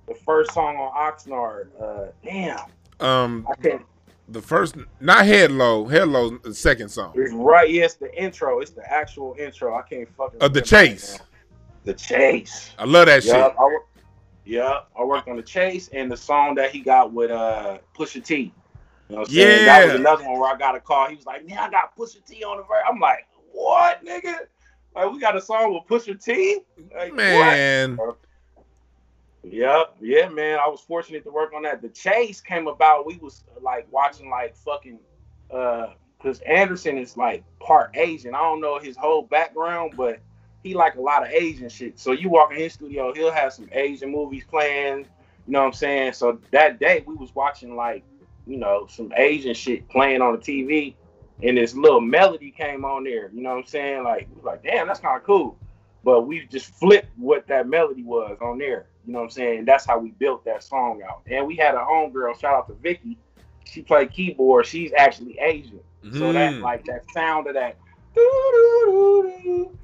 the first song on Oxnard. Uh, damn.
Um,
I can't.
The first, not head low. Head low, the second song.
It's right. Yes, the intro. It's the actual intro. I can't fucking.
Of the chase.
The chase.
I love that
yeah,
shit.
I, yeah, I worked on the chase and the song that he got with uh Pusha T. You know what I'm saying? That was another one where I got a call. He was like, "Man, I got Pusha T on the verse." I'm like, "What, nigga? Like, we got a song with Pusha T? Like, what?" Yep, yeah, man. I was fortunate to work on that. The chase came about. We was like watching like fucking uh because Anderson is like part Asian. I don't know his whole background, but he like a lot of Asian shit. So you walk in his studio, he'll have some Asian movies playing. You know what I'm saying? So that day we was watching like, you know, some Asian shit playing on the TV, and this little melody came on there. You know what I'm saying? Like, was like, damn, that's kind of cool. But we just flipped what that melody was on there. You know what I'm saying? That's how we built that song out. And we had a homegirl, shout out to Vicky. She played keyboard. She's actually Asian. So that
Mhm.
like that sound of that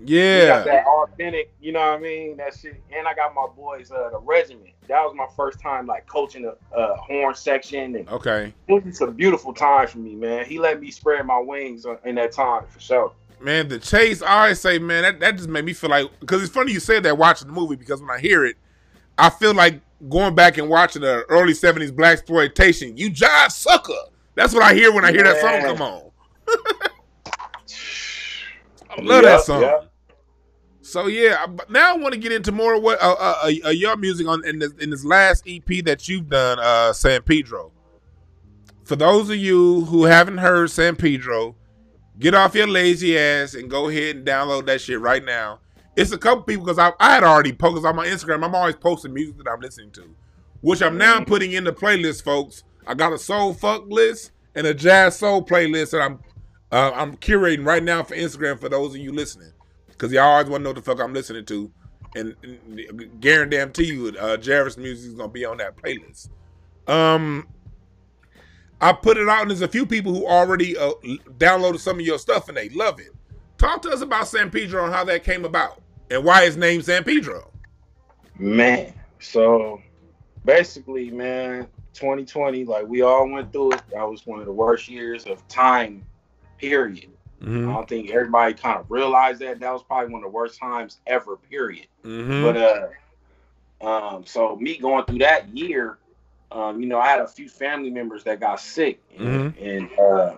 yeah.
got that authentic, you know what I mean? That shit. And I got my boys, uh, the regiment. That was my first time like coaching a, uh, horn section, and
Okay,
it was just a beautiful time for me, man. He let me spread my wings in that time for sure.
man. The chase. I always say, man, that, that just made me feel like because it's funny you said that watching the movie because when I hear it, I feel like going back and watching the early '70s blaxploitation. You jive sucker. That's what I hear when I hear that song come on. I love that song.
yep.
So yeah, but now I want to get into more of what uh, uh, uh, uh, your music on in this in this last EP that you've done, uh, San Pedro. For those of you who haven't heard San Pedro, get off your lazy ass and go ahead and download that shit right now. It's a couple people because I, I had already posted on my Instagram. I'm always posting music that I'm listening to, which I'm now putting in the playlist, folks. I got a soul fuck list and a jazz soul playlist that I'm uh, I'm curating right now for Instagram for those of you listening because y'all always want to know what the fuck I'm listening to, and, and guarantee you, uh, Jairus music is gonna be on that playlist. Um, I put it out, and there's a few people who already uh, downloaded some of your stuff and they love it. Talk to us about San Pedro and how that came about, and why it's named San Pedro.
Man, so basically, man, 2020, like we all went through it. That was one of the worst years of time, period. I
Mm-hmm.
don't think everybody kind of realized that. That was probably one of the worst times ever, period.
Mm-hmm.
But uh, um, so me going through that year, um, you know, I had a few family members that got sick, and, and uh,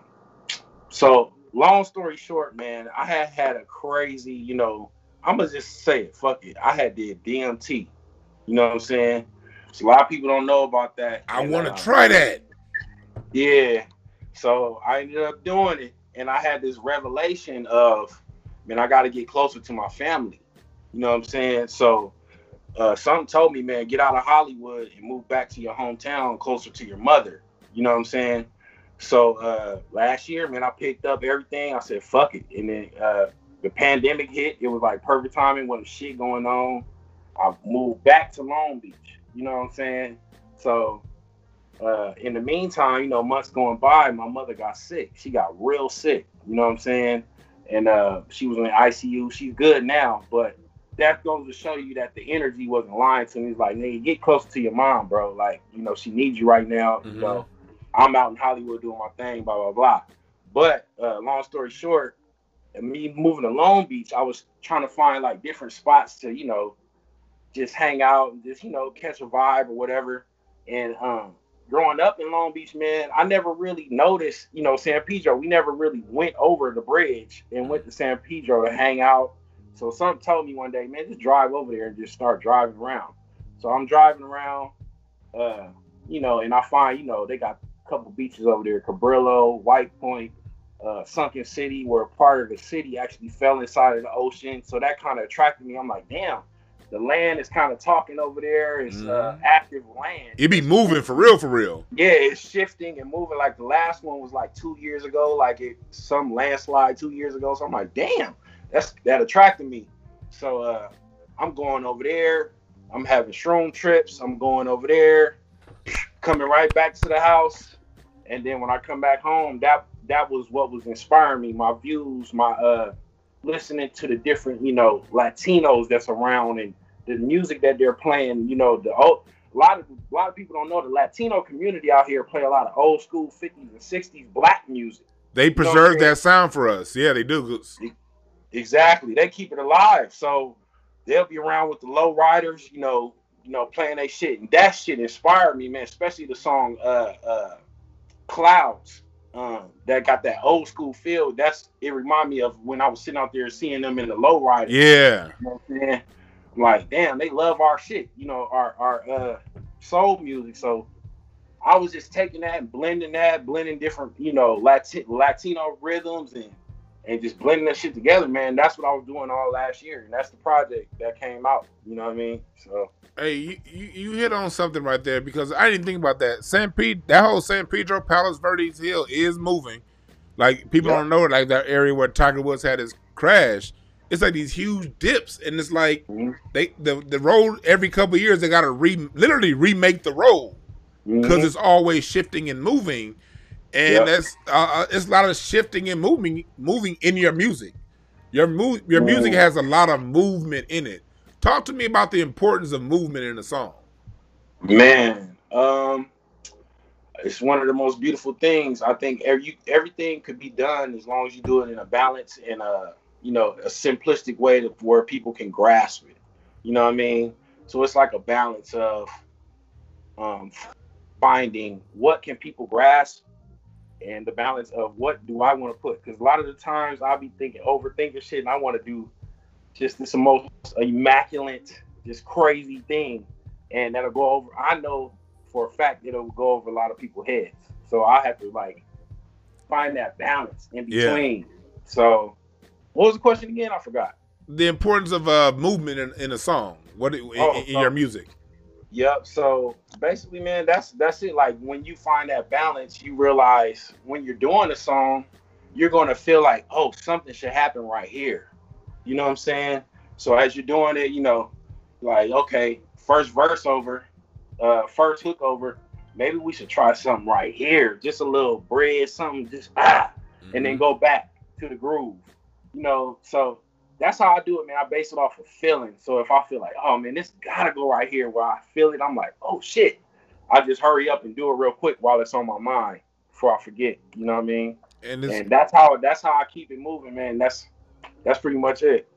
so long story short, man, I had had a crazy, you know, I'm gonna just say it, fuck it, I had did DMT. You know what I'm saying? So a lot of people don't know about that.
I want to
uh,
try that.
yeah. So I ended up doing it, and I had this revelation of, man, I got to get closer to my family. You know what I'm saying? So, uh, something told me, man, get out of Hollywood and move back to your hometown, closer to your mother. You know what I'm saying? So uh, last year, man, I picked up everything. I said, fuck it, and then uh, the pandemic hit. It was like perfect timing, wasn't shit going on. I moved back to Long Beach. You know what I'm saying? So uh, in the meantime, you know, months going by, my mother got sick. She got real sick. You know what I'm saying? And uh, she was in the ICU. She's good now, but that goes to show you that the energy wasn't lying to me. It's like, nigga, get closer to your mom, bro. Like, you know, she needs you right now.
Mhm.
You know, I'm out in Hollywood doing my thing, blah blah blah. But uh, long story short, me moving to Long Beach, I was trying to find like different spots to, you know, just hang out and just, you know, catch a vibe or whatever. And um, growing up in Long Beach, man, I never really noticed, you know, San Pedro. We never really went over the bridge and went to San Pedro to hang out. So something told me one day, man, just drive over there and just start driving around. So I'm driving around, uh, you know, and I find, you know, they got a couple beaches over there, Cabrillo, White Point, uh, Sunken City, where part of the city actually fell inside of the ocean. So that kind of attracted me. I'm like, damn, the land is kind of talking over there. It's uh,
Mhm.
active land.
It be moving for real, for real.
Yeah, it's shifting and moving. Like the last one was like two years ago, like it some landslide two years ago. So I'm like, damn, that's that attracted me. So uh, I'm going over there. I'm having shroom trips. I'm going over there, coming right back to the house. And then when I come back home, that that was what was inspiring me. My views, my uh, listening to the different, you know, Latinos that's around and the music that they're playing. You know, the old, a lot of a lot of people don't know the Latino community out here play a lot of old school 50s and 60s black music.
They preserve you know that sound for us. Yeah, they do.
Exactly. They keep it alive. So they'll be around with the low riders, you know, you know, playing that shit. And that shit inspired me, man, especially the song uh uh Clouds. Um, that got that old school feel. That's it reminded me of when I was sitting out there seeing them in the low rider.
Yeah.
You know what I'm saying? I'm like, damn, they love our shit, you know, our our uh soul music. So I was just taking that and blending that, blending different, you know, Latin, Latino rhythms and and just blending that shit together, man. That's what I was doing all last year, and that's the project that came out. You know what I mean? So.
Hey, you, you, you hit on something right there because I didn't think about that. San Pedro, that whole San Pedro Palos Verdes Hill is moving. Like people don't know, like that area where Tiger Woods had his crash. It's like these huge dips, and it's like mm-hmm. they the the road every couple years they got to re literally remake the road because mm-hmm. it's always shifting and moving, and yep. that's uh, uh, it's a lot of shifting and moving moving in your music. Your move your music has a lot of movement in it. Talk to me about the importance of movement in a song.
Man, um, it's one of the most beautiful things. I think every everything could be done as long as you do it in a balance and a you know a simplistic way to where people can grasp it. You know what I mean? So it's like a balance of um, finding what can people grasp and the balance of what do I want to put. Because a lot of the times I'll be thinking, overthinking shit, and I want to do just this most immaculate, just crazy thing, and that'll go over. I know for a fact it'll go over a lot of people's heads. So I have to like find that balance in between. Yeah. So, what was the question again? I forgot.
The importance of uh, movement in, in a song. What in, oh, in so, your music?
Yep. So basically, man, that's that's it. Like when you find that balance, you realize when you're doing a song, you're gonna feel like, oh, something should happen right here. You know what I'm saying? So as you're doing it, you know, like okay, first verse over, uh, first hook over. Maybe we should try something right here, just a little bread, something just ah, mm-hmm. and then mm-hmm. go back to the groove. You know, so that's how I do it, man. I base it off of feeling. So if I feel like, oh man, this gotta go right here where I feel it, I'm like, oh shit. I just hurry up and do it real quick while it's on my mind before I forget. You know what I mean? And, and that's how that's how I keep it moving, man. That's that's pretty much it.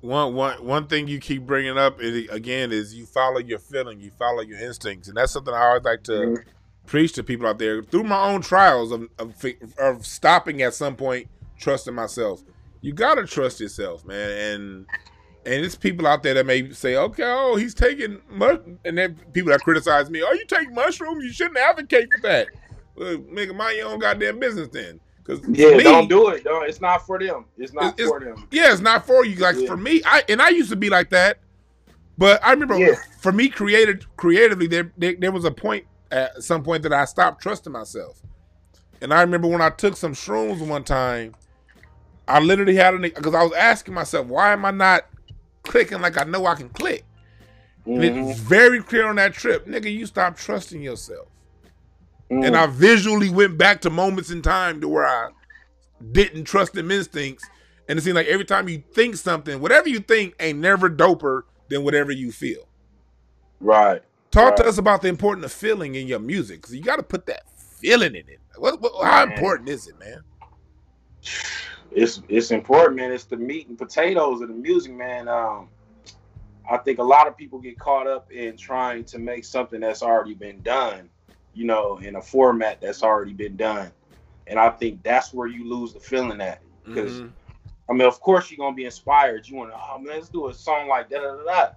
One one one thing you keep bringing up is, again is you follow your feeling, you follow your instincts, and that's something I always like to mm-hmm. preach to people out there through my own trials of, of, of stopping at some point, trusting myself. You gotta trust yourself, man, and and it's people out there that may say, okay, oh, he's taking mush, and then people that criticize me, oh, you take mushrooms, you shouldn't advocate for that. Well, make mind your own goddamn business then.
Cause yeah, me, don't do it. Don't. It's not for them. It's not it's, for them.
Yeah, it's not for you. Like yeah. for me, I and I used to be like that, but I remember yeah. for me, created creatively, there, there there was a point at some point that I stopped trusting myself, and I remember when I took some shrooms one time, I literally had an because I was asking myself, why am I not clicking like I know I can click? Mm-hmm. And it's very clear on that trip, nigga. You stop trusting yourself. Mm. And I visually went back to moments in time to where I didn't trust them instincts. And it seemed like every time you think something, whatever you think ain't never doper than whatever you feel.
Right.
Talk
right.
to us about the importance of feeling in your music because you got to put that feeling in it. What, what, how important is it, man?
It's it's important, man. It's the meat and potatoes of the music, man. Um, I think a lot of people get caught up in trying to make something that's already been done you know, in a format that's already been done. And I think that's where you lose the feeling at. Because mm-hmm. I mean, of course you're gonna be inspired. You wanna, oh man, let's do a song like da da da da.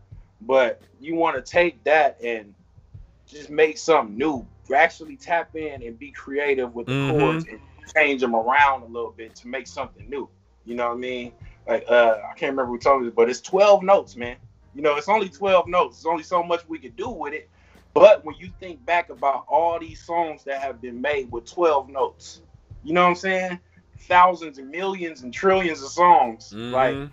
But you wanna take that and just make something new. Actually tap in and be creative with the mm-hmm. chords and change them around a little bit to make something new. You know what I mean? Like uh I can't remember who told me, but it's 12 notes, man. You know, it's only 12 notes. There's only so much we can do with it. But when you think back about all these songs that have been made with 12 notes, you know what I'm saying? Thousands and millions and trillions of songs. Mm-hmm. Like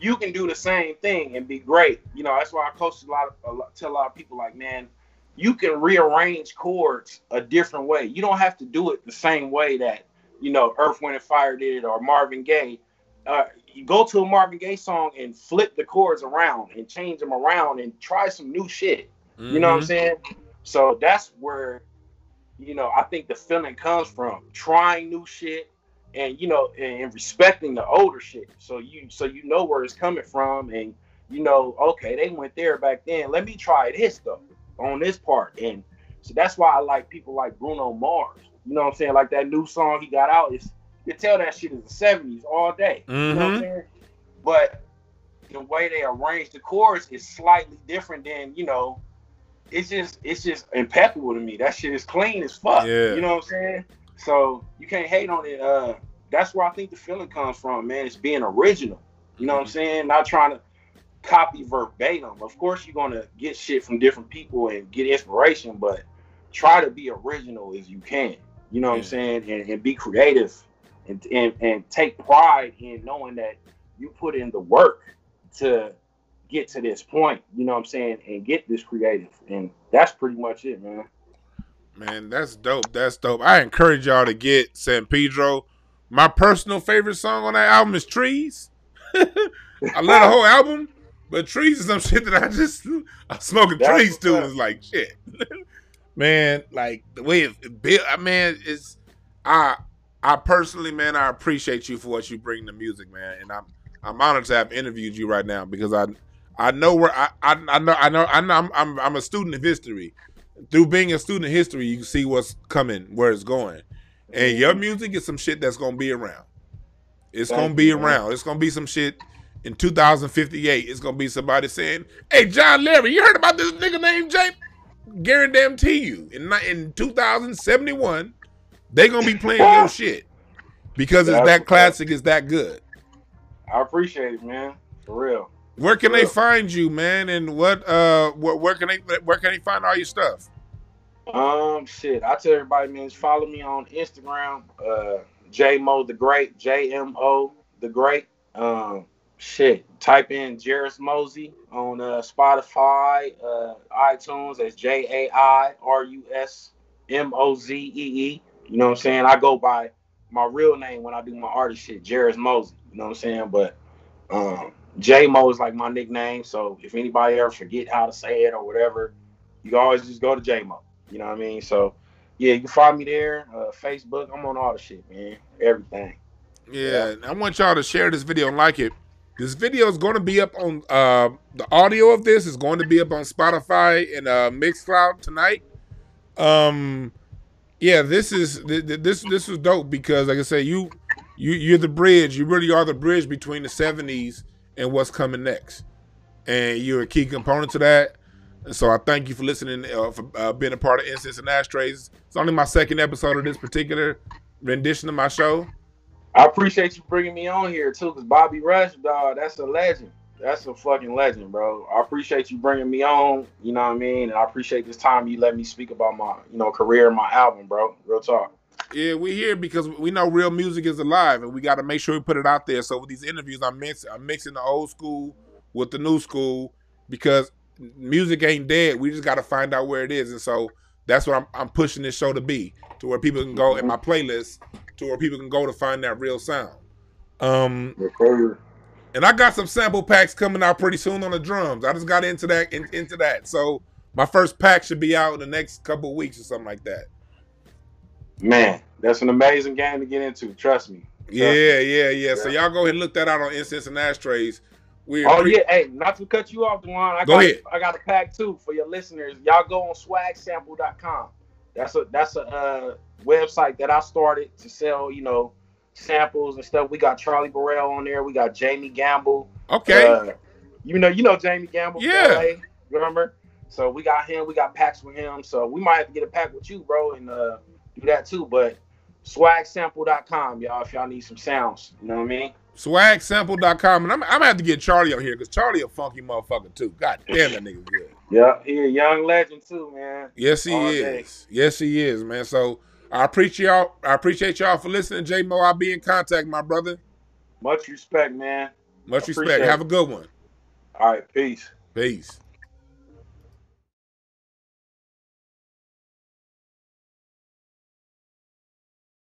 you can do the same thing and be great. You know, that's why I coach a lot, of, a lot tell a lot of people like, man, you can rearrange chords a different way. You don't have to do it the same way that, you know, Earth, Wind and Fire did it or Marvin Gaye. Uh, you go to a Marvin Gaye song and flip the chords around and change them around and try some new shit Mm-hmm. You know what I'm mm-hmm. saying? So that's where, you know, I think the feeling comes from trying new shit and you know and respecting the older shit. So you so you know where it's coming from and you know, okay, they went there back then. Let me try this though on this part. And so that's why I like people like Bruno Mars. You know what I'm saying? Like that new song he got out is you can tell that shit is the 70s all day. Mm-hmm. You know what I'm mm-hmm. saying? But the way they arrange the chords is slightly different than, you know, it's just it's just impeccable to me. That shit is clean as fuck. Yeah. You know what I'm saying? So you can't hate on it. Uh that's where I think the feeling comes from, man. It's being original. You know what I'm mm-hmm. saying? Not trying to copy verbatim. Of course, you're gonna get shit from different people and get inspiration, but try to be original as you can. You know what yeah. I'm saying? And, and be creative and, and and take pride in knowing that you put in the work to get to this point. You know what I'm saying? And get this creative. And that's pretty much it, man.
Man, that's dope. That's dope. I encourage y'all to get San Pedro. My personal favorite song on that album is Trees. I love the whole album, but trees is some shit that I just I'm smoking That's trees too. Is like shit, man. Like the way it built. I mean, it's I I personally, man, I appreciate you for what you bring to music, man, and I'm I'm honored to have interviewed you right now because I I know where I I, I know I know I know I'm, I'm I'm a student of history. Through being a student of history, you can see what's coming, where it's going, and your mm-hmm. music is some shit that's gonna be around. It's Thank gonna be you, around. Man. It's gonna be some shit in 2058, it's gonna be somebody saying, "Hey, John Larry, you heard about this nigga named Jay?" Guarantee you, in in 2071, they gonna be playing your shit because it's that classic, it's that good.
I appreciate it, man. For real.
Where can they find you, man? And what uh where, where can they where can they find all your stuff?
Um shit. I tell everybody, man, follow me on Instagram, uh J Mo the Great, J M O the Great. Um shit, type in Jairus Mozee on uh, Spotify, uh, iTunes. as J A I R U S M O Z E E. You know what I'm saying? I go by my real name when I do my artist shit, Jairus Mozee. You know what I'm saying? But um, J Mo is like my nickname. So if anybody ever forget how to say it or whatever, you always just go to J Mo. You know what I mean? So yeah, you can find me there. Uh, Facebook, I'm on all the shit, man. Everything.
Yeah, yeah. I want y'all to share this video and like it. This video is going to be up on uh, the audio of this is going to be up on Spotify and uh, Mixcloud tonight. Um, yeah, this is this this is dope because, like I say, you you you're the bridge. You really are the bridge between the '70s and what's coming next, and you're a key component to that. And so I thank you for listening, uh, for uh, being a part of Incense and Ashtrays. It's only my second episode of this particular rendition of my show.
I appreciate you bringing me on here too, because Bobby Rush, dog, that's a legend. That's a fucking legend, bro. I appreciate you bringing me on. You know what I mean? And I appreciate this time you let me speak about my, you know, career and my album, bro. Real talk.
Yeah, we here because we know real music is alive, and we got to make sure we put it out there. So with these interviews, I'm mixing, I'm mixing the old school with the new school because music ain't dead. We just got to find out where it is, and so that's what I'm, I'm pushing this show to be, to where people can go in my playlist to where people can go to find that real sound. Um, and I got some sample packs coming out pretty soon on the drums. I just got into that in, into that. So my first pack should be out in the next couple weeks or something like that.
Man, that's an amazing game to get into. Trust me.
Trust yeah, me. yeah, yeah, yeah. So y'all go ahead and look that out on Incense and Ashtrays.
we oh pre- yeah, hey, not to cut you off, Dewan. I
go
got,
ahead.
I got a pack too for your listeners. Y'all go on swagsample.com. That's a that's a uh, website that I started to sell, you know, samples and stuff. We got Charlie Bereal on there. We got Jamie Gamble.
Okay. Uh,
you know, you know Jamie Gamble.
Yeah. LA,
remember? So we got him. We got packs with him. So we might have to get a pack with you, bro, and uh, do that too. But swagsample.com, y'all, if y'all need some sounds. You know what I mean?
Swagsample.com. And I'm, I'm gonna have to get Charlie on here because Charlie a funky motherfucker too. God damn, that nigga good.
Yeah, he a young legend too, man.
Yes, he All is. Day. Yes, he is, man. So I appreciate y'all. I appreciate y'all for listening, J Mo. I'll be in contact, my brother.
Much respect, man.
Much respect. Have a good one.
All right, peace.
Peace.